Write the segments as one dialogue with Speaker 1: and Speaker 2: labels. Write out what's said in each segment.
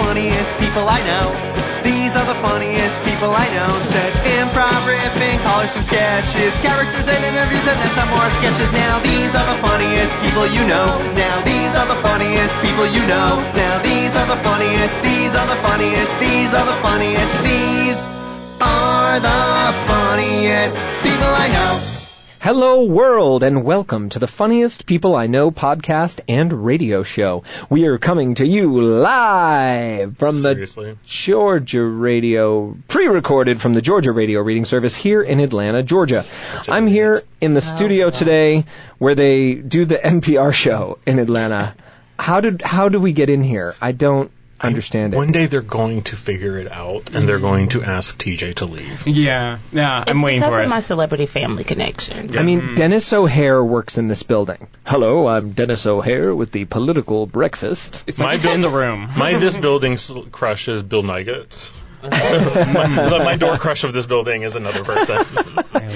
Speaker 1: funniest people I know. These are the funniest people I know. Said improv, riffing, callers some sketches, characters and interviews, and then some more sketches. Now these are the funniest people you know. Now these are the funniest people you know. Now these are the funniest. These are the funniest. These are the funniest. These are the funniest people I know.
Speaker 2: Hello, world, and welcome to the funniest people I know podcast and radio show. We are coming to you live from
Speaker 3: Seriously?
Speaker 2: the Georgia Radio, pre-recorded from the Georgia Radio Reading Service here in Atlanta, Georgia. I'm
Speaker 3: idiot.
Speaker 2: here in the studio oh, today where they do the NPR show in Atlanta. How did how do we get in here? I don't understand it.
Speaker 3: One day they're going to figure it out, and they're going to ask TJ to leave.
Speaker 4: Yeah, yeah, I'm
Speaker 5: It's
Speaker 4: waiting
Speaker 5: because
Speaker 4: for
Speaker 5: of my celebrity family connection.
Speaker 2: I mean, mm-hmm. Denis O'Hayer works in this building. Hello, I'm Denis O'Hayer with the Political Breakfast.
Speaker 4: It's
Speaker 3: My
Speaker 4: like
Speaker 3: buil-
Speaker 4: in the room.
Speaker 3: My this building's crush is Bill Nigut. My, my door crush of this building is another person.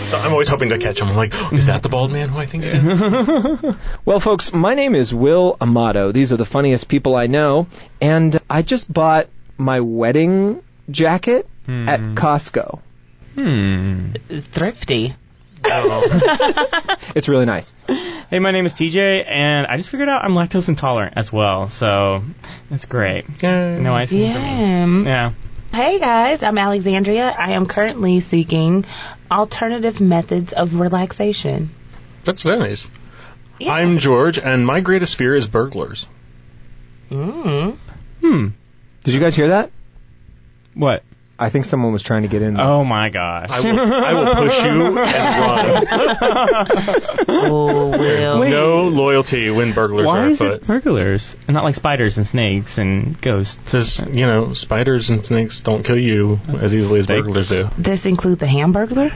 Speaker 3: so I'm always hoping to catch him. I'm like, "Oh, is that the bald man who I think it is?
Speaker 2: Well, folks, my name is Will Amato. These are the funniest people I know, and I just bought my wedding jacket at Costco.
Speaker 4: Hmm.
Speaker 5: Thrifty.
Speaker 2: Oh It's really nice.
Speaker 4: Hey, my name is TJ, and I just figured out I'm lactose intolerant as well, so that's great. No ice cream for me.
Speaker 5: Yeah.
Speaker 4: Yeah.
Speaker 5: Hey guys, I'm Alexandria. I am currently seeking alternative methods of relaxation.
Speaker 3: That's nice.
Speaker 5: Yeah.
Speaker 3: I'm George, and my greatest fear is burglars.
Speaker 5: Mm.
Speaker 4: Hmm.
Speaker 2: Did you guys hear that?
Speaker 4: What?
Speaker 2: I think someone was trying to get in.
Speaker 4: Oh my gosh.
Speaker 3: I will, I will push you and run.
Speaker 5: Oh, Will.
Speaker 4: Wait.
Speaker 3: No loyalty when burglars
Speaker 4: Why
Speaker 3: are
Speaker 4: is
Speaker 3: afoot.
Speaker 4: it burglars and not like spiders and snakes and ghosts?
Speaker 3: Because, you know, spiders and snakes don't kill you as easily as
Speaker 4: They-
Speaker 3: burglars do.
Speaker 5: This include the Hamburglar?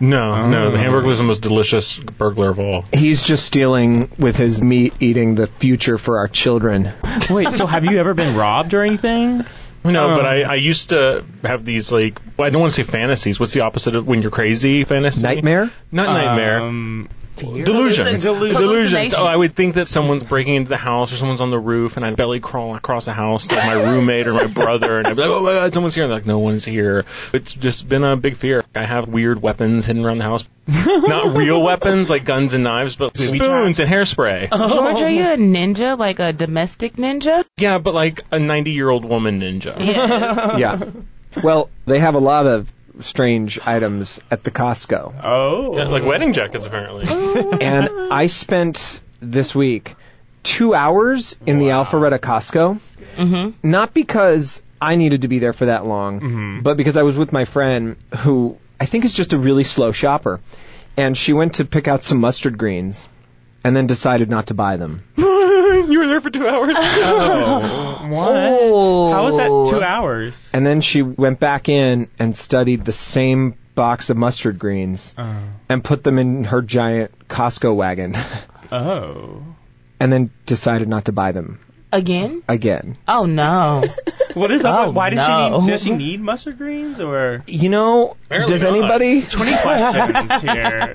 Speaker 3: No, no, the
Speaker 4: oh.
Speaker 3: hamburger is the most delicious burglar of all.
Speaker 2: He's just stealing with his meat eating the future for our children.
Speaker 4: Wait, so have you ever been robbed or anything?
Speaker 3: No,
Speaker 4: Oh.
Speaker 3: but I, I used to have these, like, well, I don't want to say fantasies. What's the opposite of when you're crazy fantasy?
Speaker 2: Nightmare?
Speaker 3: Not nightmare.
Speaker 4: Um,
Speaker 3: Delusions.
Speaker 4: Delusion.
Speaker 3: Delusions. Oh, I would think that someone's breaking into the house or someone's on the roof, and I'd belly crawl across the house to my roommate or my brother, and I'd be like, oh my god, someone's here. And they're like, no one's here. It's just been a big fear. I have weird weapons hidden around the house. Not real weapons like guns and knives, but spoons and hairspray. Oh.
Speaker 5: George, are you a ninja? Like a domestic ninja?
Speaker 3: Yeah, but like a 90 year old woman ninja.
Speaker 5: Yeah.
Speaker 2: Yeah. Well, they have a lot of strange items at the Costco.
Speaker 4: Oh.
Speaker 3: Yeah, like wedding jackets, apparently.
Speaker 2: and I spent this week two hours in the Alpharetta Costco.
Speaker 5: Mm-hmm.
Speaker 2: Not because I needed to be there for that long,
Speaker 4: Mhm.
Speaker 2: but because I was with my friend who I think is just a really slow shopper. And she went to pick out some mustard greens and then decided not to buy them.
Speaker 3: you were there for two hours.
Speaker 4: Oh. What?
Speaker 5: Oh.
Speaker 4: How was that two hours?
Speaker 2: And then she went back in and studied the same box of mustard greens
Speaker 4: Oh.
Speaker 2: and put them in her giant Costco wagon
Speaker 4: Oh.
Speaker 2: and then decided not to buy them
Speaker 5: Again?
Speaker 2: again.
Speaker 5: Oh no.
Speaker 4: What is up?
Speaker 5: Oh,
Speaker 4: Why does oh,
Speaker 5: no.
Speaker 4: she need, does she need mustard greens or?
Speaker 2: You know,
Speaker 3: Apparently
Speaker 2: does
Speaker 3: not.
Speaker 2: anybody?
Speaker 4: 20 questions here.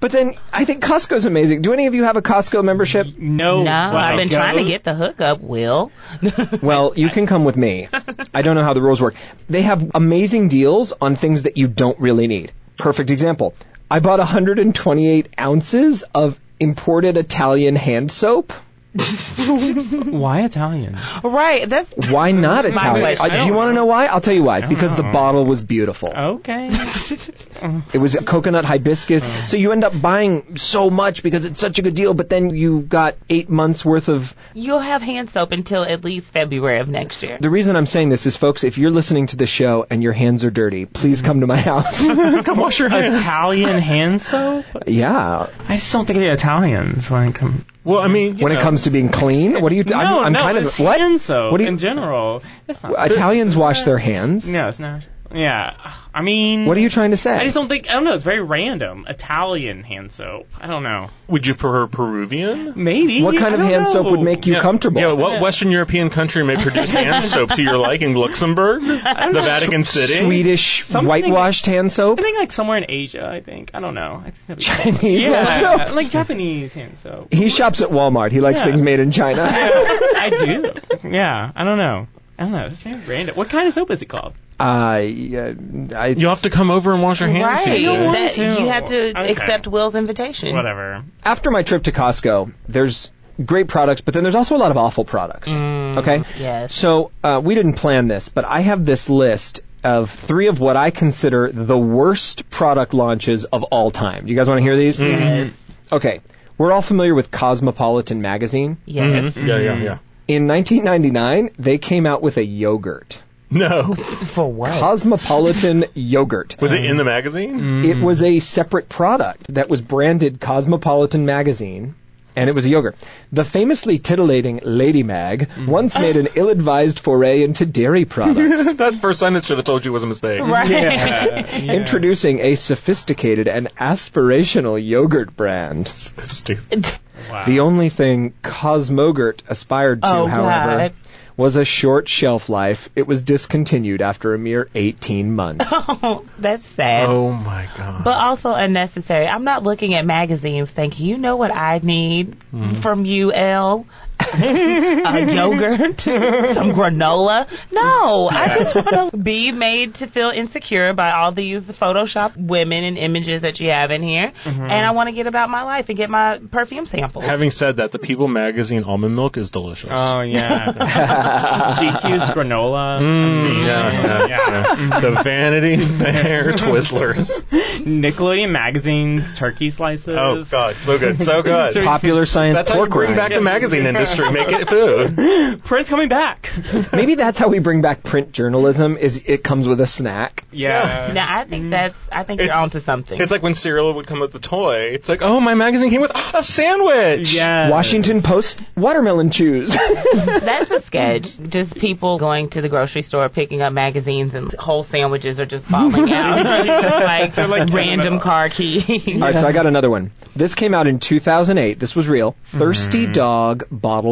Speaker 2: But then I think Costco's amazing. Do any of you have a Costco membership?
Speaker 4: No.
Speaker 5: No,
Speaker 4: Wow.
Speaker 5: I've been
Speaker 4: Go-
Speaker 5: trying to get the hookup, Will.
Speaker 2: Well, you can come with me. I don't know how the rules work. They have amazing deals on things that you don't really need. Perfect example. I bought 128 ounces of imported Italian hand soap.
Speaker 4: Why Italian?
Speaker 5: right, that's
Speaker 2: Why not Italian? Uh, do you want to know why? I'll tell you why. Because the bottle was beautiful.
Speaker 4: Okay.
Speaker 2: It was a coconut hibiscus. Mm. So you end up buying so much because it's such a good deal, but then you got eight months worth of.
Speaker 5: you'll have hand soap until at least February of next year.
Speaker 2: The reason I'm saying this is, folks, if you're listening to the show and your hands are dirty, please come to my house.
Speaker 3: Come wash your hands.
Speaker 4: Italian hand soap?
Speaker 2: yeah.
Speaker 4: I just don't think of the Italians when it comes.
Speaker 3: Well, I mean, you
Speaker 2: When it comes to being clean, what are you?
Speaker 4: No,
Speaker 2: I'm, I'm
Speaker 4: no,
Speaker 2: kind
Speaker 4: it's
Speaker 2: of what?
Speaker 4: hand soap
Speaker 2: What do you?
Speaker 4: in general. It's not,
Speaker 2: Italians wash their hands.
Speaker 4: No, it's not. Yeah, I mean,
Speaker 2: What are you trying to say?
Speaker 4: I just don't think. I don't know. It's very random. Italian hand soap. I don't know.
Speaker 3: would you prefer Peruvian?
Speaker 4: Maybe.
Speaker 2: what kind
Speaker 4: I
Speaker 2: of
Speaker 4: don't
Speaker 2: hand soap would
Speaker 4: know.
Speaker 2: make you
Speaker 3: Yeah,
Speaker 2: comfortable?
Speaker 3: Yeah, what
Speaker 4: Yeah.
Speaker 3: Western European country may produce hand soap to your liking? Luxembourg? The Vatican City?
Speaker 2: Swedish
Speaker 4: Something-
Speaker 2: whitewashed hand soap.
Speaker 4: I think like somewhere in Asia. I think. I don't know. I think that'd be-
Speaker 2: Chinese hand
Speaker 4: Yeah,
Speaker 2: soap.
Speaker 4: like Japanese hand soap.
Speaker 2: He shops at Walmart. He likes
Speaker 4: Yeah.
Speaker 2: things made in China.
Speaker 4: I do. Yeah, I don't know. I don't know. It's very random. What kind of soap is it called?
Speaker 2: Uh, yeah, I,
Speaker 3: You'll have to come over and wash your hands.
Speaker 5: Right.
Speaker 3: TJ.
Speaker 5: That,
Speaker 4: to.
Speaker 5: you have to
Speaker 4: Okay.
Speaker 5: accept Will's invitation.
Speaker 4: Whatever.
Speaker 2: after my trip to Costco, there's great products, but then there's also a lot of awful products. Okay?
Speaker 5: Yes.
Speaker 2: So uh, we didn't plan this, but I have this list of three of what I consider the worst product launches of all time. Do you guys want to hear these?
Speaker 5: Yes.
Speaker 2: Okay. We're all familiar with Cosmopolitan magazine.
Speaker 5: Yes.
Speaker 3: Yeah, yeah, yeah.
Speaker 2: In 1999, they came out with a yogurt.
Speaker 3: No.
Speaker 5: For what?
Speaker 2: Cosmopolitan yogurt.
Speaker 3: Was it in the um, magazine?
Speaker 2: It was a separate product that was branded Cosmopolitan Magazine, and it was a yogurt. The famously titillating Lady Mag mm-hmm. once made an ill-advised foray into dairy products,
Speaker 3: that first sentence should have told you it was a mistake.
Speaker 5: right.
Speaker 4: Yeah.
Speaker 2: introducing a sophisticated and aspirational yogurt brand.
Speaker 3: Stupid.
Speaker 4: Wow.
Speaker 2: The only thing Cosmogurt aspired to,
Speaker 5: Oh,
Speaker 2: however,
Speaker 5: God.
Speaker 2: was a short shelf life. It was discontinued after a mere 18 months.
Speaker 5: Oh, That's sad.
Speaker 3: Oh my god.
Speaker 5: But also unnecessary. I'm not looking at magazines thinking, you know what I need mm-hmm. from you, Elle? A yogurt, some granola. No, I just want to be made to feel insecure by all these Photoshop women and images that you have in here. And I want to get about my life and get my perfume samples.
Speaker 3: Having said that, the People magazine almond milk is delicious.
Speaker 4: Oh yeah. GQ's granola.
Speaker 3: Mm, yeah, yeah, yeah. The Vanity Fair Twizzlers.
Speaker 4: Nickelodeon magazines, turkey slices.
Speaker 3: Oh god, so good, so good.
Speaker 2: Popular Science
Speaker 3: That's how you
Speaker 2: pork
Speaker 3: bring back
Speaker 2: rinds.
Speaker 3: the magazine industry. Make it food.
Speaker 4: Prince coming back.
Speaker 2: Maybe that's how we bring back print journalism. Is it comes with a snack?
Speaker 4: Yeah.
Speaker 5: now, I think that's, I think
Speaker 3: It's-
Speaker 5: you're onto something.
Speaker 3: It's like when cereal would come with the toy. It's like, oh, my magazine came with a sandwich.
Speaker 4: Yeah.
Speaker 2: Washington Post watermelon chews.
Speaker 5: That's a sketch. Just people going to the grocery store, picking up magazines, and whole sandwiches are just falling out. like,
Speaker 4: like
Speaker 5: random car keys.
Speaker 2: All right, so I got another one. This came out in 2008. This was real. Mm-hmm. Thirsty dog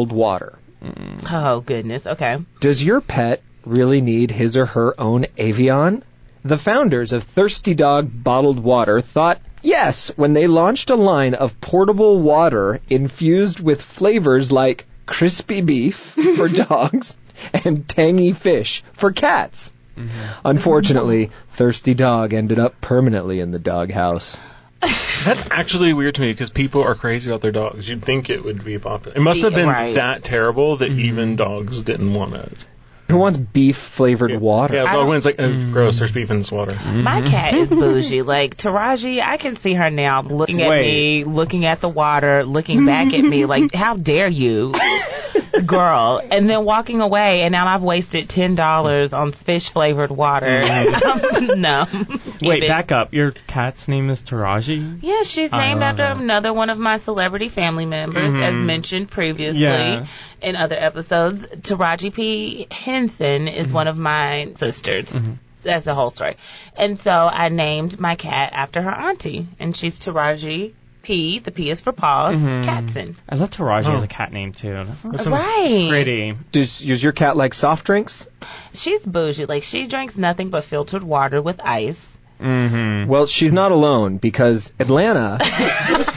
Speaker 2: bottled water.
Speaker 5: oh goodness. Okay.
Speaker 2: Does your pet really need his or her own Evian? The founders of Thirsty Dog Bottled Water thought yes when they launched a line of portable water infused with flavors like crispy beef for dogs and tangy fish for cats. Mm-hmm. Unfortunately, Thirsty Dog ended up permanently in the doghouse.
Speaker 3: That's actually weird to me because people are crazy about their dogs. You'd think it would be popular. It must have been
Speaker 5: Right.
Speaker 3: that terrible that mm-hmm. even dogs didn't want it.
Speaker 2: Who wants beef flavored water?
Speaker 3: Yeah,
Speaker 5: I
Speaker 3: dog
Speaker 5: don't-
Speaker 3: when it's like, oh, mm. gross, there's beef in this water.
Speaker 5: My mm-hmm. cat is bougie. Like Taraji, I can see her now looking at
Speaker 4: Wait.
Speaker 5: me, looking at the water, looking back at me like, how dare you, girl? And then walking away, and now I've wasted ten dollars on fish flavored water. Mm-hmm. no.
Speaker 4: Wait,
Speaker 5: it.
Speaker 4: back up. Your cat's name is Taraji?
Speaker 5: Yeah, she's named after
Speaker 4: that.
Speaker 5: another one of my celebrity family members, as mm-hmm. mentioned previously
Speaker 4: Yeah.
Speaker 5: in other episodes. Taraji P. Henson is mm-hmm. one of my sisters. That's the whole story. And so I named my cat after her auntie, and she's Taraji P. The P is for paws, Catson.
Speaker 4: I thought Taraji
Speaker 3: Oh.
Speaker 4: has a cat name too. That sounds
Speaker 5: Right.
Speaker 4: pretty.
Speaker 2: Does, does your cat like soft drinks?
Speaker 5: She's bougie. Like, she drinks nothing but filtered water with ice.
Speaker 4: Mm-hmm.
Speaker 2: Well, she's not alone because Atlanta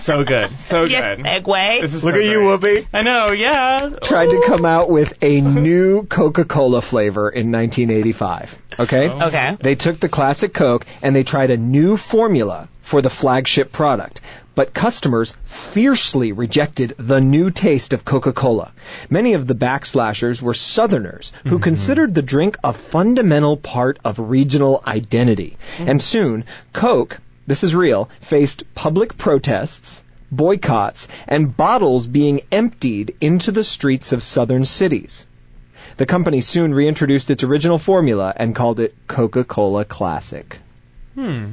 Speaker 4: So good. So
Speaker 5: Yes,
Speaker 4: good.
Speaker 5: segue.
Speaker 4: This is
Speaker 3: Look
Speaker 4: so
Speaker 3: at you,
Speaker 4: great.
Speaker 3: Whoopi.
Speaker 4: I know, yeah.
Speaker 2: tried to come out with a new Coca-Cola flavor in 1985. Okay?
Speaker 4: Oh.
Speaker 5: Okay.
Speaker 2: They took the classic Coke and they tried a new formula for the flagship product. But customers fiercely rejected the new taste of Coca-Cola. Many of the backslashers were Southerners who mm-hmm. considered the drink a fundamental part of regional identity. Mm-hmm. And soon, Coke, this is real, faced public protests, boycotts, and bottles being emptied into the streets of southern cities. The company soon reintroduced its original formula and called it Coca-Cola Classic.
Speaker 4: Hmm.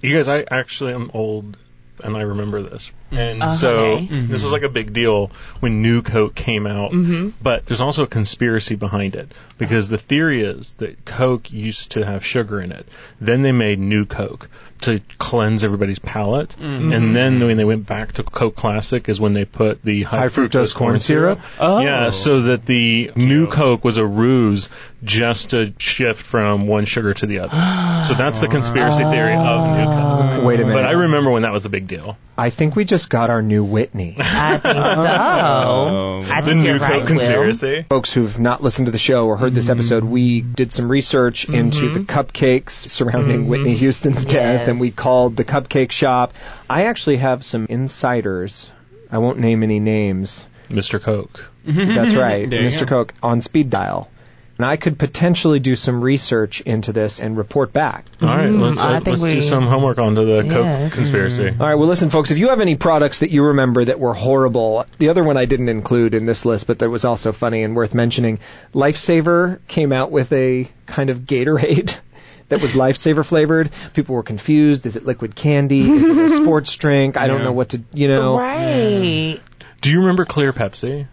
Speaker 3: You guys, I actually am old, and I remember this. And
Speaker 5: Uh,
Speaker 3: so
Speaker 5: okay.
Speaker 3: this was like a big deal when New Coke came out.
Speaker 5: Mm-hmm.
Speaker 3: But there's also a conspiracy behind it because the theory is that Coke used to have sugar in it. Then they made New Coke to cleanse everybody's palate,
Speaker 5: Mm-hmm.
Speaker 3: and then when they went back to Coke Classic is when they put the high,
Speaker 2: High fructose corn syrup?
Speaker 4: Oh.
Speaker 3: Yeah, so that the new Coke was a ruse just to shift from one sugar to the other. so that's the conspiracy theory of New Coke.
Speaker 2: Wait a minute.
Speaker 3: But I remember when that was a big deal.
Speaker 2: I think we just got our new Whitney.
Speaker 5: I think so.
Speaker 4: Oh.
Speaker 5: I
Speaker 3: The
Speaker 5: think
Speaker 3: new
Speaker 5: you're right,
Speaker 3: Coke
Speaker 5: Will.
Speaker 3: conspiracy.
Speaker 2: Folks who've not listened to the show or heard this mm-hmm. episode, we did some research mm-hmm. into the cupcakes surrounding mm-hmm. Whitney Houston's death, and we called the cupcake shop. I actually have some insiders. I won't name any names.
Speaker 3: Mr. Coke.
Speaker 2: That's right,
Speaker 4: There you
Speaker 2: Mr.
Speaker 4: go.
Speaker 2: Coke on speed dial. And I could potentially do some research into this and report back.
Speaker 3: All right, let's,
Speaker 5: I
Speaker 3: uh,
Speaker 5: think
Speaker 3: let's do some homework onto the
Speaker 5: Yes.
Speaker 3: Coke conspiracy.
Speaker 2: All right, well, listen, folks, if you have any products that you remember that were horrible, the other one I didn't include in this list, but that was also funny and worth mentioning, Lifesaver came out with a kind of Gatorade that was Lifesaver flavored. People were confused. Is it liquid candy? Is it a sports drink? I don't
Speaker 4: Yeah.
Speaker 2: know what to, you know.
Speaker 5: Right.
Speaker 3: Do you remember Clear Pepsi?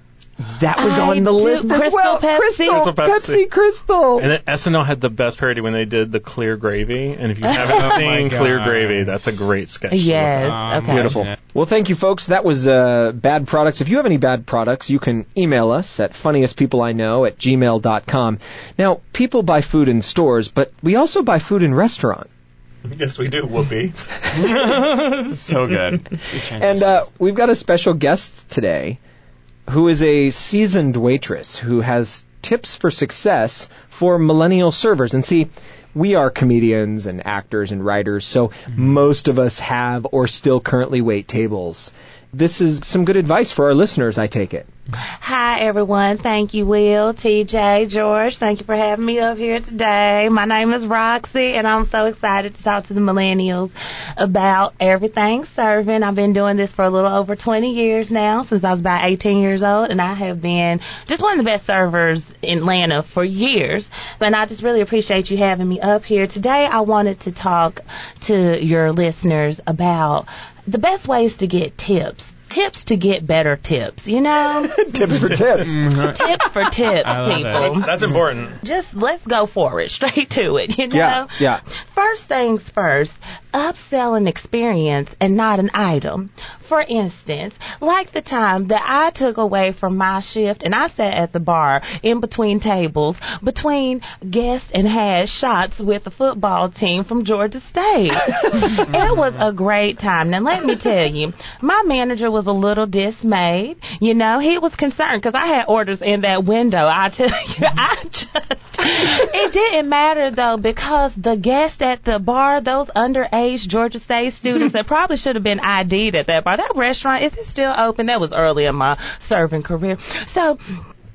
Speaker 2: That was
Speaker 5: I
Speaker 2: on the
Speaker 5: do.
Speaker 2: list as
Speaker 5: Crystal
Speaker 2: well.
Speaker 5: Pepsi?
Speaker 2: Crystal,
Speaker 3: Crystal
Speaker 2: Pepsi.
Speaker 3: Pepsi.
Speaker 2: Crystal.
Speaker 3: And then SNL had the best parody when they did the Clear Gravy. And if you haven't
Speaker 4: Oh my
Speaker 3: seen Clear Gravy, that's a great sketch. to look
Speaker 5: Yes.
Speaker 3: up.
Speaker 5: Okay.
Speaker 2: Beautiful. Well, thank you, folks. That was uh, bad products. If you have any bad products, you can email us at funniestpeopleiknow at gmail.com. Now, people buy food in stores, but we also buy food in restaurants.
Speaker 3: Yes, we do. Whoopi.
Speaker 4: so good.
Speaker 2: And uh, we've got a special guest today who is a seasoned waitress who has tips for success for millennial servers. And see, we are comedians and actors and writers, so mm-hmm. most of us have or still currently wait tables. This is some good advice for our listeners, I take it.
Speaker 5: Hi, everyone. Thank you, Will, TJ, George. Thank you for having me up here today. My name is Roxy, and I'm so excited to talk to the millennials about everything serving. I've been doing this for a little over 20 years now, since I was about 18 years old, and I have been just one of the best servers in Atlanta for years. And I just really appreciate you having me up here. Today, I wanted to talk to your listeners about the best ways to get tips. Tips to get better tips, you know?
Speaker 2: tips for tips. Mm-hmm.
Speaker 5: tips for tips,
Speaker 4: I love
Speaker 5: people.
Speaker 3: That's important.
Speaker 5: Just let's go for it, straight to it, you know?
Speaker 2: Yeah, yeah.
Speaker 5: First things first, upsell an experience and not an item. For instance, like the time that I took away from my shift and I sat at the bar in between tables, between guests and had shots with the football team from Georgia State. it was a great time. Now let me tell you, my manager was a little dismayed. You know, he was concerned because I had orders in that window. I tell you, I just, it didn't matter though because the guests at the bar, those underage Georgia State students that probably should have been ID'd at that bar. That restaurant, is it still open? That was early in my serving career. So,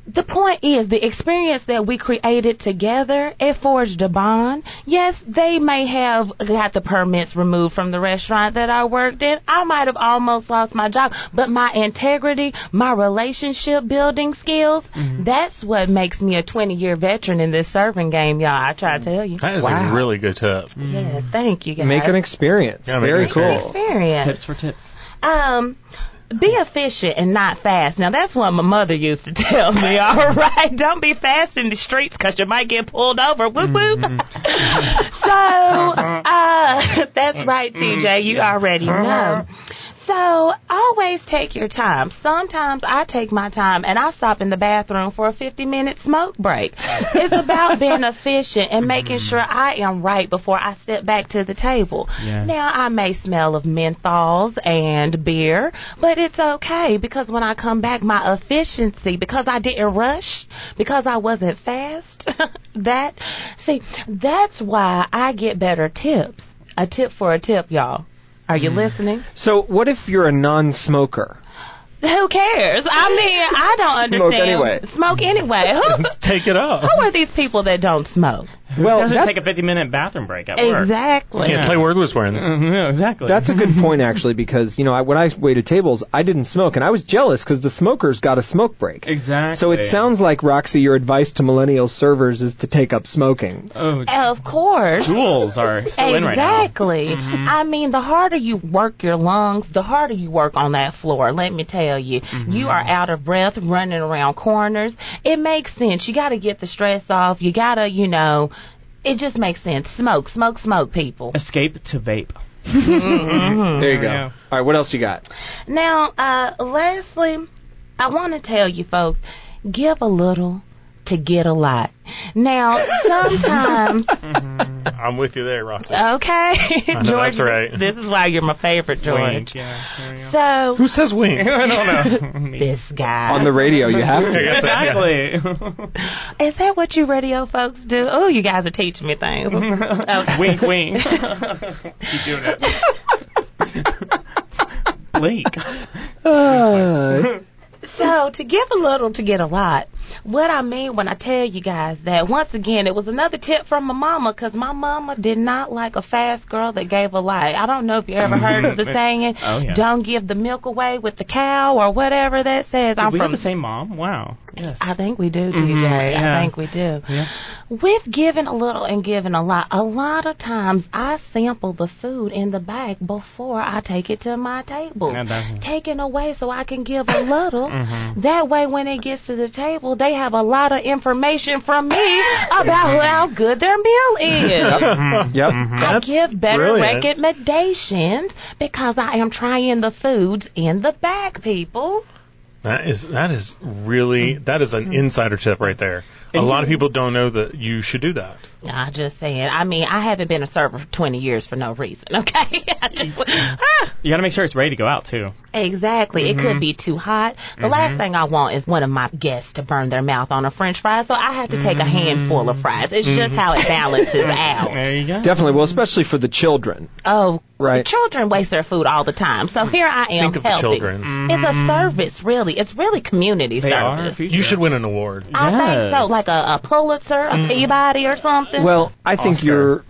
Speaker 5: the point is the experience that we created together it forged a bond yes they may have got the permits removed from the restaurant that i worked in i might have almost lost my job but my integrity my relationship building skills mm-hmm. that's what makes me a 20 year veteran in this serving game y'all i try to tell you
Speaker 3: That is
Speaker 2: Wow.
Speaker 3: a really good tip.
Speaker 5: yes thank you guys
Speaker 2: Make an experience.
Speaker 3: Yeah,
Speaker 2: Very
Speaker 3: an
Speaker 2: cool.
Speaker 3: experience.
Speaker 5: experience
Speaker 4: Tips for tips.
Speaker 5: Um, be efficient and not fast. Now that's what my mother used to tell me. All right, don't be fast in the streets because you might get pulled over. Whoop whoop. so, uh, that's right, TJ. You already know. So always take your time. Sometimes I take my time and I stop in the bathroom for a 50 minute smoke break. It's about being efficient and making mm-hmm. sure I am right before I step back to the table.
Speaker 4: Yeah.
Speaker 5: Now I may smell of menthols and beer, but it's okay because when I come back, my efficiency, because I didn't rush, because I wasn't fast, that, see, that's why I get better tips. A tip for a tip, y'all. Are you hmm. listening?
Speaker 2: So, what if you're a non-smoker?
Speaker 5: Who cares? I mean, I don't
Speaker 2: Smoke
Speaker 5: understand.
Speaker 2: anyway.
Speaker 5: Smoke anyway. Who,
Speaker 3: Take it up.
Speaker 5: who are these people that don't smoke?
Speaker 2: Well,
Speaker 4: Doesn't
Speaker 2: that's,
Speaker 4: take a 50 minute bathroom break at work.
Speaker 5: Exactly.
Speaker 3: Yeah, play Words with Friends.
Speaker 4: Mm-hmm, yeah, exactly.
Speaker 2: that's a good point actually because you know I, when I waited tables I didn't smoke and I was jealous because the smokers got a smoke break.
Speaker 4: exactly.
Speaker 2: So it sounds like Roxy, your advice to millennial servers is to take up smoking.
Speaker 4: Oh,
Speaker 5: Of course.
Speaker 4: Juuls are still in right now.
Speaker 5: Exactly. Mm-hmm. I mean, the harder you work your lungs, the harder you work on that floor. Let me tell you, mm-hmm. you are out of breath, running around corners. It makes sense. You got to get the stress off. You got to, you know, it just makes sense. Smoke, smoke, smoke, people.
Speaker 4: Escape to vape.
Speaker 2: There you go.
Speaker 4: Yeah.
Speaker 2: All right, what else you got?
Speaker 5: Now, uh, lastly, I want to tell you folks, give a little to get a lot. Now, sometimes,
Speaker 3: I'm with you there, Roxy.
Speaker 5: okay, George,
Speaker 3: that's right.
Speaker 5: this is why you're my favorite, George.
Speaker 4: Wink, yeah. There you go.
Speaker 5: So,
Speaker 3: Who says wing?
Speaker 4: I don't know.
Speaker 5: This guy.
Speaker 2: On the radio, you have to.
Speaker 4: Exactly.
Speaker 5: Is that what you radio folks do? Oh, you guys are teaching me things. Okay.
Speaker 4: wink, wink. Keep doing it. Blake.
Speaker 2: Uh,
Speaker 5: So, to give a little to get a lot, what I mean when I tell you guys that, once again, it was another tip from my mama, because my mama did not like a fast girl that gave a lie. I don't know if you ever heard of the saying,
Speaker 4: Oh, yeah.
Speaker 5: don't give the milk away with the cow, or whatever that says. I'm
Speaker 4: we
Speaker 5: from
Speaker 4: have the same mom. Wow. Yes.
Speaker 5: I think we do, TJ. Mm-hmm. I
Speaker 4: yeah.
Speaker 5: think we do.
Speaker 4: Yeah.
Speaker 5: With giving a little and giving a lot, a lot of times I sample the food in the bag before I take it to my table.
Speaker 4: Yeah, that's-
Speaker 5: Taking away so I can give a little.
Speaker 4: Mm-hmm.
Speaker 5: That way, when it gets to the table, they have a lot of information from me about mm-hmm. how good their meal is.
Speaker 2: yep. Mm-hmm.
Speaker 5: I
Speaker 3: That's
Speaker 5: give better
Speaker 3: brilliant.
Speaker 5: recommendations because I am trying the foods in the bag, people.
Speaker 3: That is that is really that is an insider tip right there. A lot of people don't know that you should do that.
Speaker 5: I just saying. I mean, I haven't been a server for 20 years for no reason. Okay, I just ah,
Speaker 4: You gotta make sure it's ready to go out too.
Speaker 5: Exactly. It
Speaker 4: Mm-hmm.
Speaker 5: could be too hot. The last thing I want is one of my guests to burn their mouth on a French fry, so I have to take a handful of fries. It's just how it balances out.
Speaker 4: Mm-hmm. There you go.
Speaker 2: Definitely. Well, especially for the children.
Speaker 5: Oh,
Speaker 2: Right.
Speaker 5: Children waste their food all the time, so here I am
Speaker 3: Think of the
Speaker 5: helping.
Speaker 3: children.
Speaker 5: It's a service, really. It's really community
Speaker 4: They are
Speaker 5: service.
Speaker 4: future.
Speaker 3: You should win an award.
Speaker 5: I think so, like a, a Pulitzer, a Peabody, or something.
Speaker 2: Well, I think
Speaker 4: Oscar.
Speaker 2: you're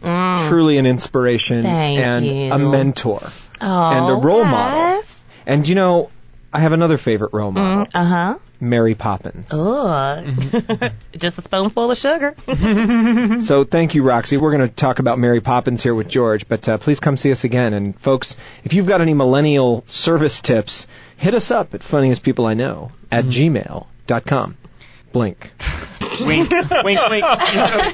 Speaker 2: truly an inspiration
Speaker 5: Mm. Thank
Speaker 2: and
Speaker 5: you.
Speaker 2: a mentor
Speaker 5: oh,
Speaker 2: and a role model.
Speaker 5: Yes.
Speaker 2: And you know, I have another favorite role model,
Speaker 5: Uh huh.
Speaker 2: Mary Poppins.
Speaker 5: Ugh. Just a spoonful of sugar.
Speaker 2: So thank you, Roxy. We're going to talk about Mary Poppins here with George, but uh, please come see us again. And folks, if you've got any millennial service tips, hit us up at funniest people I know at gmail.com. Blink.
Speaker 4: wink, wink, wink,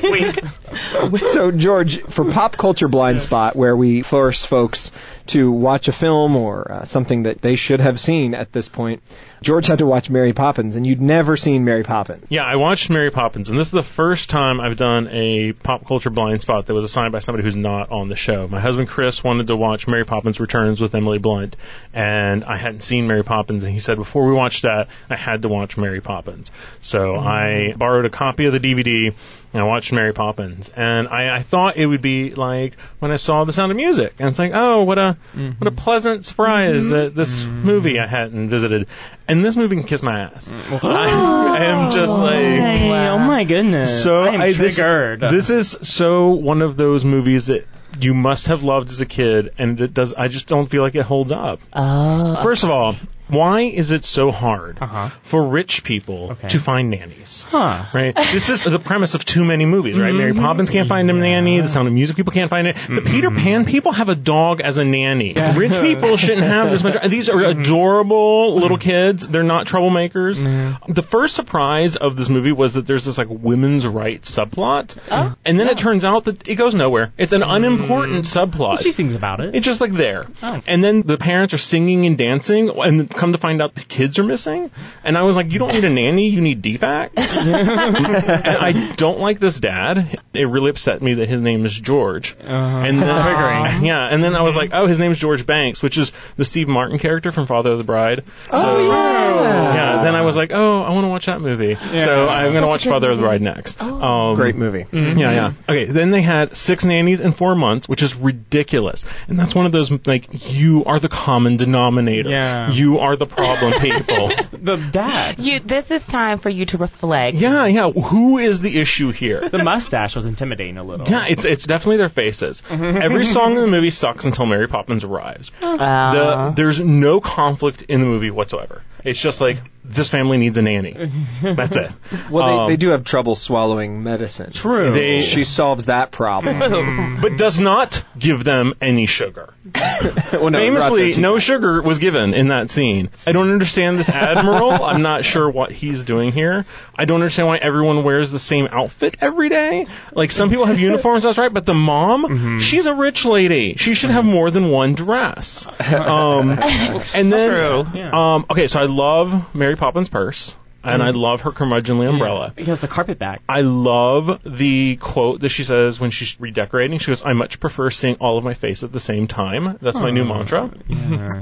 Speaker 4: wink.
Speaker 2: So, George, for Pop Culture Blind Spot, where we force folks to watch a film or uh, something that they should have seen at this point, George had to watch Mary Poppins, and you'd never seen Mary Poppins.
Speaker 3: Yeah, I watched Mary Poppins, and this is the first time I've done a pop culture blind spot that was assigned by somebody who's not on the show. My husband Chris wanted to watch Mary Poppins Returns with Emily Blunt, and I hadn't seen Mary Poppins, and he said before we watched that, I had to watch Mary Poppins. So I borrowed a copy of the DVD. And I watched Mary Poppins, and I, I thought it would be like when I saw The Sound of Music, and it's like, oh, what a mm-hmm. what a pleasant surprise mm-hmm. that this mm-hmm. movie I hadn't visited, and this movie can kiss my ass. I am just oh, like,
Speaker 4: Hey, oh my goodness.
Speaker 3: so
Speaker 4: I am
Speaker 3: I- this,
Speaker 4: triggered.
Speaker 3: this is so one of those movies that you must have loved as a kid, and it does. I just don't feel like it holds up.
Speaker 5: Oh.
Speaker 3: First of all, why is it so hard
Speaker 4: Uh-huh.
Speaker 3: for rich people
Speaker 4: Okay.
Speaker 3: to find nannies?
Speaker 4: huh.
Speaker 3: Right. This is the premise of too many movies, right? Mary mm-hmm. Poppins can't find a nanny. The Sound of Music people can't find it. The mm-hmm. Peter Pan people have a dog as a nanny. Rich people shouldn't have this much. These are mm-hmm. adorable little kids. They're not troublemakers. The first surprise of this movie was that there's this like women's rights subplot, oh. and then it turns out that it goes nowhere. It's an mm. unimportant subplot.
Speaker 4: She sings about it.
Speaker 3: It's just like there.
Speaker 4: Oh.
Speaker 3: And then the parents are singing and dancing, and come to find out the kids are missing. And I was like, you don't need a nanny, you need DFCS. and I don't like this dad. It really upset me that his name is George. And then,
Speaker 4: Triggering.
Speaker 3: Yeah, and then I was like, oh, his name's George Banks, which is the Steve Martin character from Father of the Bride. So, yeah. Then I was like, oh, I want to watch that movie. So I'm going to watch Father of the Bride next. Um,
Speaker 2: Great movie.
Speaker 3: yeah, yeah. Okay, then they had six nannies in four months, which is ridiculous. And that's one of those, like, you are the common denominator.
Speaker 4: Yeah.
Speaker 3: You are the problem people.
Speaker 4: the dad.
Speaker 5: You, this is time for you to reflect.
Speaker 3: yeah, yeah. Who is the issue here?
Speaker 4: The mustache was intimidating a little.
Speaker 3: Yeah, it's it's definitely their faces. Every song in the movie sucks until Mary Poppins arrives.
Speaker 5: Uh,
Speaker 3: The, there's no conflict in the movie whatsoever. It's just like this family needs a nanny. That's it.
Speaker 2: Well, they,
Speaker 3: Um,
Speaker 2: they do have trouble swallowing medicine.
Speaker 4: True.
Speaker 3: They-
Speaker 2: She solves that problem.
Speaker 3: but does not give them any sugar.
Speaker 2: well, no,
Speaker 3: Famously, no sugar was given in that scene. I don't understand this admiral. I'm not sure what he's doing here. I don't understand why everyone wears the same outfit every day. Like some people have uniforms, that's right, but the mom, she's a rich lady. She should have more than one dress. Um, and then,
Speaker 4: True,
Speaker 3: um, okay, so I love Mary Poppins' purse. And I love her curmudgeonly umbrella.
Speaker 4: He has the carpet back.
Speaker 3: I love the quote that she says when she's redecorating. She goes, "I much prefer seeing all of my face at the same time." That's my new mantra.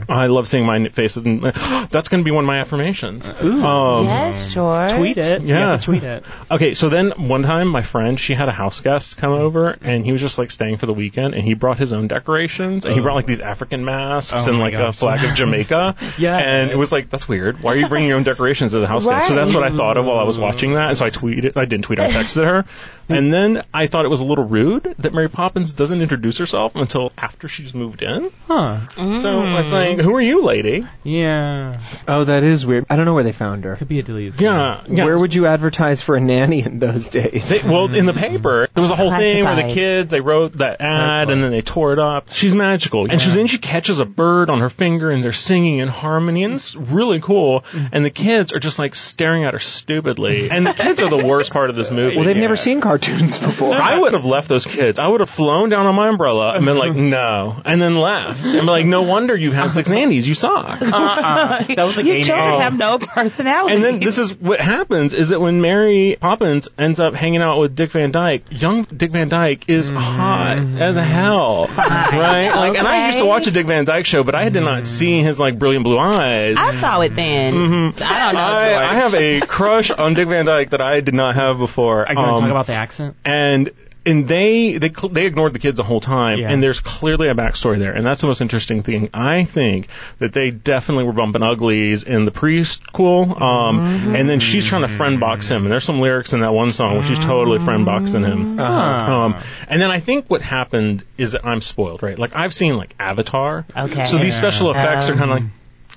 Speaker 3: I love seeing my face. And, that's going to be one of my affirmations. Um,
Speaker 5: yes, George.
Speaker 4: Tweet it. You
Speaker 3: Yeah.
Speaker 4: have to tweet it.
Speaker 3: Okay, so then one time my friend, she had a house guest come over and he was just like staying for the weekend and he brought his own decorations and he brought like these African masks
Speaker 4: Oh
Speaker 3: and
Speaker 4: my
Speaker 3: like a
Speaker 4: gosh.
Speaker 3: flag of Jamaica.
Speaker 4: Yes.
Speaker 3: And it was like, that's weird. Why are you bringing your own decorations as a house guest? So that's what I thought of while I was mm. watching that. And so I tweeted, I didn't tweet, I texted her. And then I thought it was a little rude that Mary Poppins doesn't introduce herself until after she's moved in.
Speaker 4: Huh.
Speaker 3: So it's like, who are you, lady?
Speaker 4: Yeah.
Speaker 2: Oh, that is weird. I don't know where they found her.
Speaker 4: Could be a deleted.
Speaker 3: Yeah. yeah.
Speaker 2: Where would you advertise for a nanny in those days?
Speaker 3: They, well, in the paper, there was a whole thing where the kids they wrote that ad and then they tore it up. She's magical, and she, then she catches a bird on her finger and they're singing in harmony, and it's really cool. Mm. And the kids are just like staring at her stupidly, and the kids are the worst part of this movie.
Speaker 2: well, they've never seen cartoons before.
Speaker 3: I would have left those kids. I would have flown down on my umbrella and been like, no, and then left. And be like, no wonder you've had six nannies. You suck.
Speaker 4: Uh-uh. That was the
Speaker 5: You
Speaker 4: gay
Speaker 5: children
Speaker 4: name.
Speaker 5: have no personality.
Speaker 3: And then this is what happens is that when Mary Poppins ends up hanging out with Dick Van Dyke, young Dick Van Dyke is mm-hmm. hot as hell, right? Like, and I used to watch a Dick Van Dyke show, but I did not see his like brilliant blue eyes.
Speaker 5: I saw it then. Mm-hmm. I don't know.
Speaker 3: I, I have a crush on Dick Van Dyke that I did not have before.
Speaker 4: Are you going to
Speaker 3: Um,
Speaker 4: talk about the accent?
Speaker 3: and and they they they ignored the kids the whole time,
Speaker 4: Yeah.
Speaker 3: and there's clearly a backstory there, and that's the most interesting thing. I think that they definitely were bumping uglies in the preschool, um, and then she's trying to friend box him, and there's some lyrics in that one song where she's totally friend boxing him. Um, and then I think what happened is that I'm spoiled, right? Like I've seen like Avatar,
Speaker 5: Okay.
Speaker 3: so these special effects are kind of like.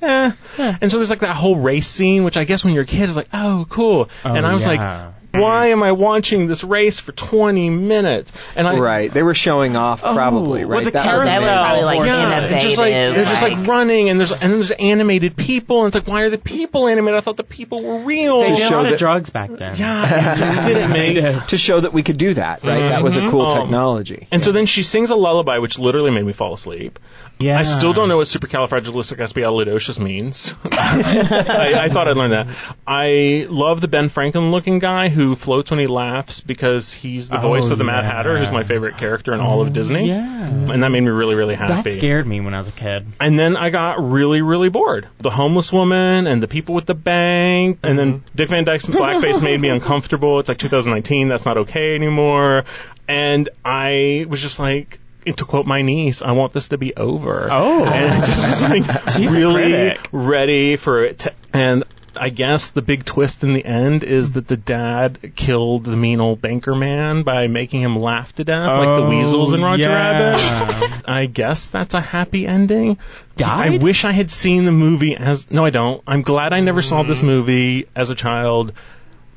Speaker 3: Eh. And so there's like that whole race scene, which I guess when you're a kid is like, oh, cool. and I was
Speaker 4: yeah.
Speaker 3: like, why am I watching this race for 20 minutes? And I,
Speaker 2: right. They were showing off, probably,
Speaker 4: well,
Speaker 2: right?
Speaker 4: the
Speaker 2: That was
Speaker 5: that was
Speaker 2: amazing.
Speaker 5: probably like
Speaker 3: yeah,
Speaker 5: innovative.
Speaker 3: it's just like they're just like
Speaker 5: like-
Speaker 3: running, and there's and there's animated people, and it's like why are the people animated? I thought the people were real.
Speaker 4: They
Speaker 2: To
Speaker 4: did a
Speaker 2: show
Speaker 4: lot of drugs back then.
Speaker 3: yeah, it didn't make.
Speaker 2: to show that we could do that, right? That was a cool
Speaker 3: Um,
Speaker 2: technology.
Speaker 3: And so then she sings a lullaby, which literally made me fall asleep.
Speaker 4: Yeah.
Speaker 3: I still don't know what supercalifragilisticexpialidocious means. I, I thought I'd learn that. I love the Ben Franklin looking guy who floats when he laughs because he's the
Speaker 4: Oh,
Speaker 3: voice of the Mad
Speaker 4: yeah.
Speaker 3: Hatter, who's my favorite character in all of oh, Disney.
Speaker 4: Yeah.
Speaker 3: And that made me really, really happy.
Speaker 4: That scared me when I was a kid.
Speaker 3: And then I got really, really bored. The homeless woman and the people with the bank, and then mm-hmm. Dick Van Dyke's blackface made me uncomfortable. It's like 2019, that's not okay anymore. And I was just like, to quote my niece, I want this to be over.
Speaker 4: Oh.
Speaker 3: and I just was like
Speaker 4: She's
Speaker 3: really ready for it to. And I guess the big twist in the end is that the dad killed the mean old banker man by making him laugh to death, like the
Speaker 4: Oh,
Speaker 3: weasels in Roger
Speaker 4: yeah.
Speaker 3: Rabbit. I guess that's a happy ending.
Speaker 4: Died?
Speaker 3: I wish I had seen the movie as. No, I don't. I'm glad I never saw this mm. movie as a child.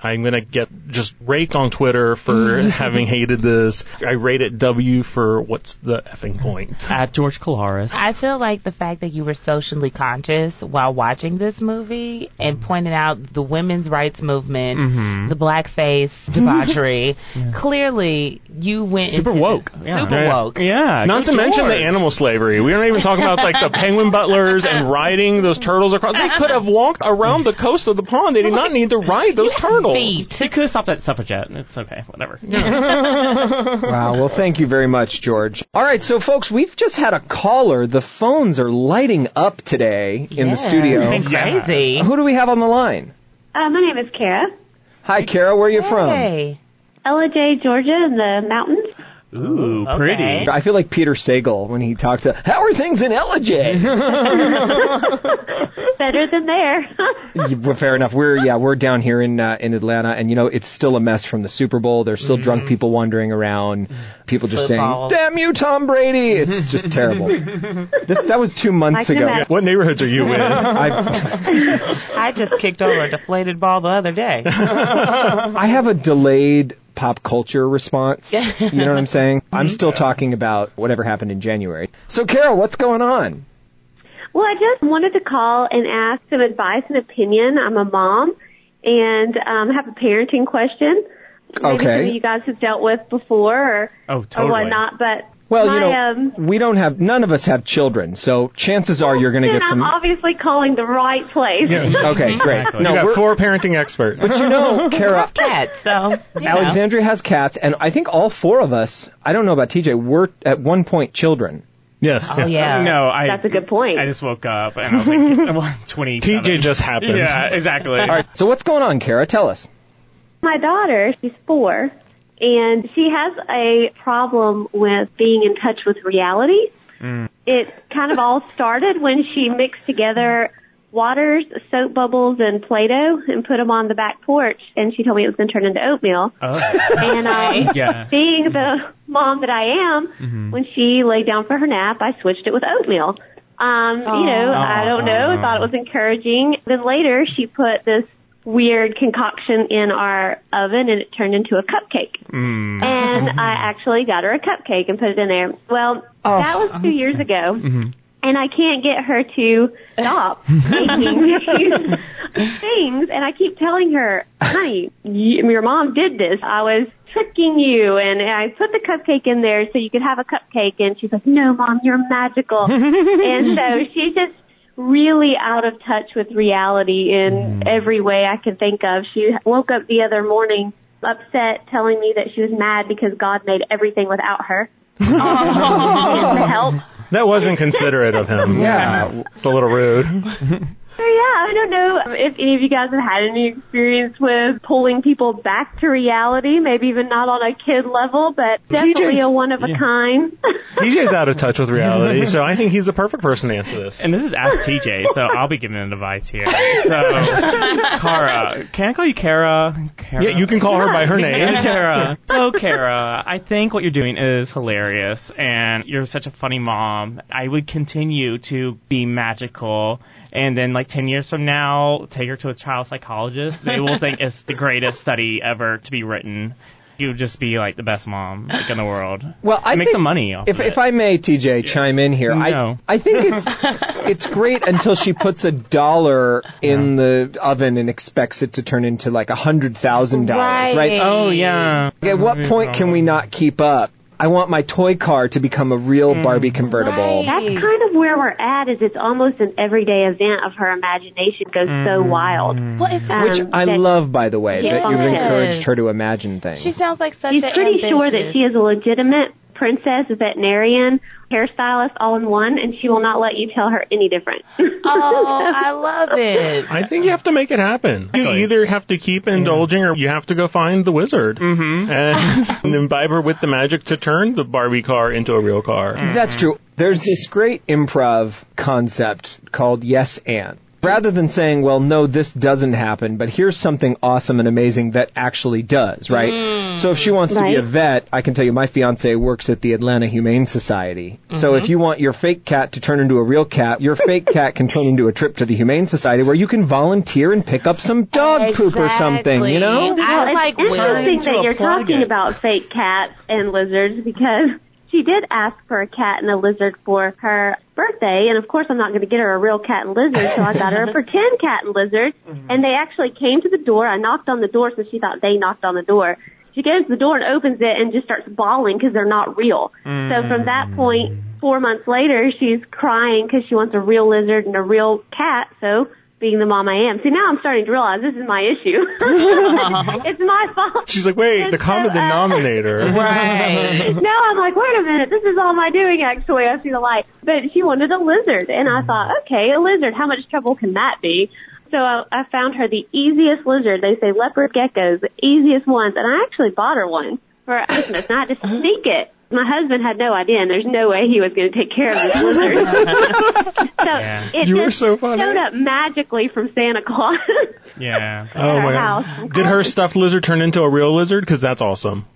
Speaker 3: I'm gonna get just raked on Twitter for having hated this. I rate it W for what's the effing point.
Speaker 4: At George Colaris.
Speaker 5: I feel like the fact that you were socially conscious while watching this movie and pointed out the women's rights movement,
Speaker 3: Mm-hmm.
Speaker 5: the blackface debauchery, clearly you went
Speaker 4: Super
Speaker 5: into
Speaker 4: woke.
Speaker 5: this-
Speaker 4: Yeah.
Speaker 5: super
Speaker 3: Yeah.
Speaker 5: woke.
Speaker 4: yeah.
Speaker 3: Not
Speaker 4: good
Speaker 3: to mention the animal slavery. We don't even talk about like the penguin butlers and riding those turtles across. They could have walked around the coast of the pond. They did not need to ride those turtles.
Speaker 5: Feet.
Speaker 4: He could have stopped at suffragette. It's okay. Whatever.
Speaker 2: Wow. Well, thank you very much, George. All right. So, folks, we've just had a caller. The phones are lighting up today in the studio.
Speaker 5: It's been crazy.
Speaker 2: Who do we have on the line?
Speaker 6: Uh, my name is Kara.
Speaker 2: Hi, Kara. Where are you from?
Speaker 5: Hey.
Speaker 6: Ellijay, Georgia, in the mountains.
Speaker 4: Ooh,
Speaker 5: Okay.
Speaker 4: pretty.
Speaker 2: I feel like Peter Sagal when he talked to, how are things in Ellijay?
Speaker 6: Better than there.
Speaker 2: Yeah, well, fair enough. We're yeah, we're down here in uh, in Atlanta, and you know it's still a mess from the Super Bowl. There's still drunk people wandering around, people just
Speaker 5: Football.
Speaker 2: saying, "Damn you, Tom Brady!" It's just terrible. This, that was two months ago.
Speaker 6: imagine.
Speaker 3: What neighborhoods are you in?
Speaker 2: I
Speaker 5: I just kicked over a deflated ball the other day.
Speaker 2: I have a delayed pop culture response. You know what I'm saying? I'm still talking about whatever happened in January. So, Carol, what's going on?
Speaker 6: well, I just wanted to call and ask some advice and opinion. I'm a mom and um, have a parenting question. Maybe
Speaker 2: Okay.
Speaker 6: some of you guys have dealt with before or,
Speaker 4: Oh,
Speaker 6: or
Speaker 4: totally.
Speaker 6: whatnot. But
Speaker 2: Well, you know,
Speaker 6: um,
Speaker 2: we don't have, none of us have children, so chances are you're going to get some.
Speaker 6: I'm obviously calling the right place. Yeah.
Speaker 2: Okay, great.
Speaker 3: You
Speaker 2: No,
Speaker 3: got
Speaker 2: we're,
Speaker 3: four parenting experts.
Speaker 2: but you know, Kara,
Speaker 5: Cats, so you know.
Speaker 2: Alexandria has cats, and I think all four of us, I don't know about TJ, were at one point children.
Speaker 3: yes.
Speaker 5: Oh yeah.
Speaker 4: No, I.
Speaker 6: That's a good point.
Speaker 4: I just woke up and I was like, well, 20.
Speaker 3: TJ just happened.
Speaker 4: Yeah, exactly.
Speaker 2: All right, so what's going on, Kara? Tell us.
Speaker 6: My daughter, she's four, and she has a problem with being in touch with reality. Mm. It kind of all started when she mixed together waters, soap bubbles, and Play-Doh and put them on the back porch, and she told me it was going to turn into oatmeal.
Speaker 4: Oh,
Speaker 6: And I, uh,
Speaker 4: yeah.
Speaker 6: being the mom that I am, mm-hmm. when she laid down for her nap, I switched it with oatmeal. Um, you know, I don't know, thought it was encouraging. Then later she put this weird concoction in our oven and it turned into a cupcake.
Speaker 4: Mm.
Speaker 6: And I actually got her a cupcake and put it in there. Well, that was two years ago. And I can't get her to stop making these things. And I keep telling her, honey, you, your mom did this. I was tricking you and I put the cupcake in there so you could have a cupcake. And she's like, no, mom, you're magical. and so she just really out of touch with reality in mm. every way I can think of. She woke up the other morning upset telling me that she was mad because God made everything without her. to help.
Speaker 3: That wasn't considerate of him.
Speaker 2: Yeah.
Speaker 3: It's a little rude.
Speaker 6: So yeah, I don't know if any of you guys have had any experience with pulling people back to reality, maybe even not on a kid level, but definitely
Speaker 3: TJ's
Speaker 6: a one of a kind.
Speaker 3: TJ's out of touch with reality, so I think he's the perfect person to answer this.
Speaker 4: And this is Ask TJ, so I'll be giving an advice here. So, Kara, can I call you Kara? Kara?
Speaker 3: Yeah, you can call her by her name.
Speaker 4: Kara. So, Kara, I think what you're doing is hilarious, and you're such a funny mom. I would continue to be magical, and then, like, 10 years from now, take her to a child psychologist. They will think it's the greatest study ever to be written. You would just be, like, the best mom like, in the world.
Speaker 2: Well, I
Speaker 4: Make
Speaker 2: think
Speaker 4: some money off
Speaker 2: If,
Speaker 4: of it.
Speaker 2: if I may, TJ, chime in here,
Speaker 4: No.
Speaker 2: I I think it's it's great until she puts a dollar in the oven and expects it to turn into like a hundred thousand dollars, right?
Speaker 4: Oh, yeah.
Speaker 2: At what point can we not keep up? I want my toy car to become a real
Speaker 4: Mm.
Speaker 2: Barbie convertible.
Speaker 6: That's kind of where we're at. Is it's almost an everyday event of her imagination goes so wild.
Speaker 5: Well, it's,
Speaker 6: Um,
Speaker 2: Which I love, by the way, that you've encouraged her to imagine things.
Speaker 5: she sounds like such
Speaker 6: She's
Speaker 5: an
Speaker 6: pretty sure that she is a legitimate princess, veterinarian, hairstylist, all in one, and she will not let you tell her any different.
Speaker 5: Oh, I love it.
Speaker 3: I think you have to make it happen. You either have to keep indulging or you have to go find the wizard mm-hmm. and, and imbibe her with the magic to turn the Barbie car into a real car.
Speaker 2: That's true. There's this great improv concept called yes and. Rather than saying, well, no, this doesn't happen, but here's something awesome and amazing that actually does, right? So if she wants to be a vet, I can tell you my fiance works at the Atlanta Humane Society. So if you want your fake cat to turn into a real cat, your fake cat can turn into a trip to the Humane Society where you can volunteer and pick up some dog poop or something, you know?
Speaker 5: Exactly. I
Speaker 6: Well,
Speaker 5: like
Speaker 6: it's interesting
Speaker 4: to
Speaker 6: that you're talking
Speaker 4: it.
Speaker 6: about fake cats and lizards because she did ask for a cat and a lizard for her birthday, and of course I'm not going to get her a real cat and lizard, so I got her a pretend cat and lizard. Mm-hmm. And they actually came to the door. I knocked on the door, so she thought they knocked on the door. She goes to the door and opens it and just starts bawling because they're not real. So from that mm. point, four months later, she's crying because she wants a real lizard and a real cat. So being the mom I am, see now I'm starting to realize this is my issue. it's my fault.
Speaker 3: She's like, wait,
Speaker 6: And
Speaker 3: the common
Speaker 6: so, uh,
Speaker 3: denominator.
Speaker 5: Right.
Speaker 6: now I'm like, wait a minute, this is all my doing actually. I see the light. But she wanted a lizard, and I thought, okay, a lizard, how much trouble can that be? So I, I found her the easiest lizard. They say leopard geckos, the easiest ones, and I actually bought her one for Christmas, and I had to sneak it. My husband had no idea, and there's no way he was going to take care of this lizard. so
Speaker 4: Yeah.
Speaker 6: it
Speaker 3: You were
Speaker 6: just
Speaker 3: so funny.
Speaker 6: showed up magically from Santa Claus.
Speaker 4: Yeah.
Speaker 3: Oh my
Speaker 6: house.
Speaker 3: god. Did her stuffed lizard turn into a real lizard? Because that's awesome.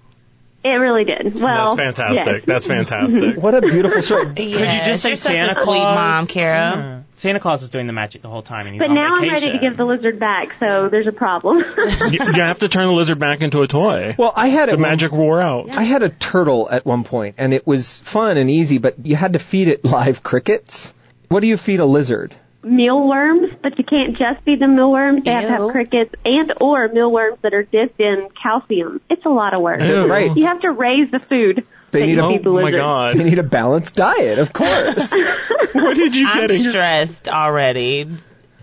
Speaker 6: It really did. Well,
Speaker 3: That's fantastic.
Speaker 6: yes.
Speaker 3: That's fantastic.
Speaker 2: What a beautiful story.
Speaker 5: Yeah,
Speaker 4: you just say Santa
Speaker 5: a sweet
Speaker 4: Claus?
Speaker 5: mom, Kara.
Speaker 4: Yeah. Santa Claus was doing the magic the whole time, and he's
Speaker 6: But
Speaker 4: on
Speaker 6: now I'm ready to give the lizard back, so there's a problem.
Speaker 3: you, you have to turn the lizard back into a toy.
Speaker 2: Well, I had
Speaker 3: the
Speaker 2: it
Speaker 3: magic wore out.
Speaker 2: I had a turtle at one point, and it was fun and easy, but you had to feed it live crickets. What do you feed a lizard?
Speaker 6: Mealworms, but you can't just feed them mealworms. They have to have crickets and or mealworms that are dipped in calcium. It's a lot of work.
Speaker 3: Ew.
Speaker 2: Right.
Speaker 6: You have to raise the food.
Speaker 2: They need
Speaker 6: you
Speaker 2: a-
Speaker 6: feed the
Speaker 3: oh my god.
Speaker 2: They need a balanced diet, of course.
Speaker 3: what did you get? I'm get
Speaker 5: stressed already,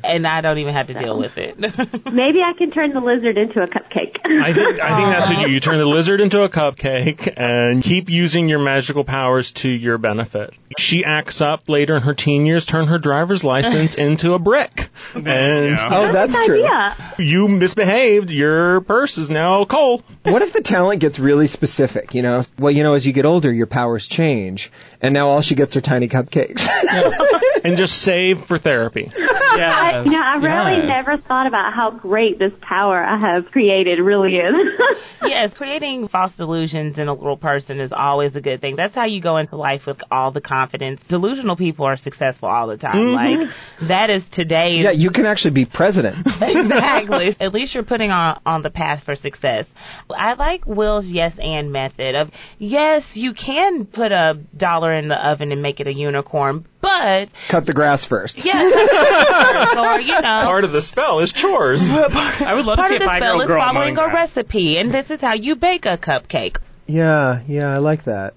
Speaker 5: and I don't even have to deal with it.
Speaker 6: Maybe I can turn the lizard into a cupcake.
Speaker 3: I think I think that's what you do. You turn the lizard into a cupcake and keep using your magical powers to your benefit. She acts up later in her teen years, turn her driver's license into a brick. And
Speaker 2: oh, that's
Speaker 6: Good
Speaker 2: true.
Speaker 6: idea.
Speaker 3: you misbehaved, your purse is now coal.
Speaker 2: What if the talent gets really specific? You know, well, you know, as you get older, your powers change, and now all she gets are tiny cupcakes.
Speaker 3: And just save for therapy.
Speaker 6: I, you know, I really
Speaker 4: Yes.
Speaker 6: never thought about how great this power I have created really is.
Speaker 5: yes, creating false delusions in a little person is always a good thing. That's how you go into life with all the confidence. Delusional people are successful all the time. Mm-hmm. Like that is today.
Speaker 2: yeah, you can actually be president.
Speaker 5: exactly. At least you're putting on on the path for success. I like Will's yes and method of yes, you can put a dollar in the oven and make it a unicorn, but
Speaker 2: Cut the grass first.
Speaker 5: yeah, or you know.
Speaker 3: Part of the spell is chores.
Speaker 4: I would love to
Speaker 5: Part
Speaker 4: see
Speaker 5: of
Speaker 4: a
Speaker 5: the
Speaker 4: five year
Speaker 5: spell is following a
Speaker 4: grass.
Speaker 5: recipe, and this is how you bake a cupcake.
Speaker 2: Yeah, yeah, I like that.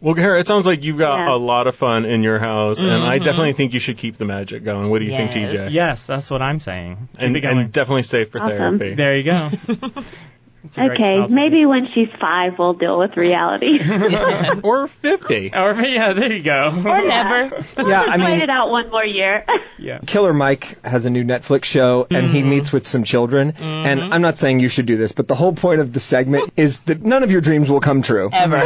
Speaker 3: Well, Kara, it sounds like you've got
Speaker 6: Yeah.
Speaker 3: a lot of fun in your house, and I mm-hmm. definitely think you should keep the magic going. What do you
Speaker 5: Yes.
Speaker 3: think, TJ?
Speaker 4: Yes, that's what I'm saying. Keep
Speaker 3: and,
Speaker 4: it going.
Speaker 3: and definitely safe for
Speaker 6: Awesome.
Speaker 3: therapy.
Speaker 4: there you go. It's a great
Speaker 6: okay, maybe when she's five, we'll deal with reality.
Speaker 3: or 50.
Speaker 4: Or yeah, there you go.
Speaker 5: Or never.
Speaker 2: Yeah, I
Speaker 6: Wait it out one more year.
Speaker 4: yeah.
Speaker 2: Killer Mike has a new Netflix show, and he mm-hmm. meets with some children. Mm-hmm. And I'm not saying you should do this, but the whole point of the segment is that none of your dreams will come true.
Speaker 5: Ever.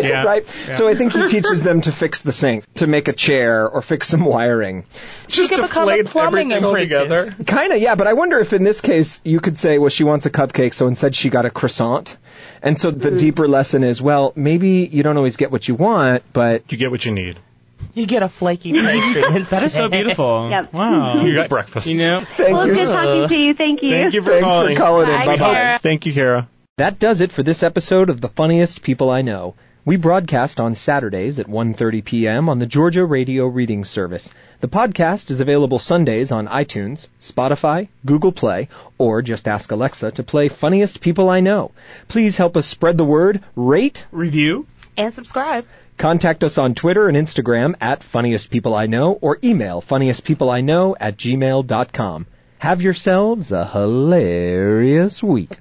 Speaker 4: Yeah.
Speaker 2: Right? So I think he teaches them to fix the sink, to make a chair, or fix some wiring.
Speaker 3: Just
Speaker 5: could become a
Speaker 3: deflate
Speaker 5: plumbing
Speaker 3: everything
Speaker 5: apprentice.
Speaker 2: Kinda, yeah, but I wonder if in this case you could say, well, she wants a cupcake, so instead she got a croissant. And so the mm. deeper lesson is, well, maybe you don't always get what you want, but
Speaker 3: You get what you need.
Speaker 5: You get a flaky pastry.
Speaker 4: That is so beautiful.
Speaker 6: Yep.
Speaker 4: Wow.
Speaker 3: You got breakfast.
Speaker 4: You know?
Speaker 2: thank
Speaker 6: well,
Speaker 2: you.
Speaker 6: it's good talking to you. Thank you.
Speaker 3: Thank you for
Speaker 2: Thanks
Speaker 3: calling.
Speaker 2: for calling in.
Speaker 5: Bye,
Speaker 2: Bye bye.
Speaker 3: Thank you, Kara.
Speaker 2: That does it for this episode of The Funniest People I Know. We broadcast on Saturdays at 1:30 p.m. on the Georgia Radio Reading Service. The podcast is available Sundays on iTunes, Spotify, Google Play, or just ask Alexa to play Funniest People I Know. Please help us spread the word, rate,
Speaker 4: Review.
Speaker 5: And subscribe.
Speaker 2: contact us on Twitter and Instagram at Funniest People I Know or email funniestpeopleiknow at gmail.com. Have yourselves a hilarious week.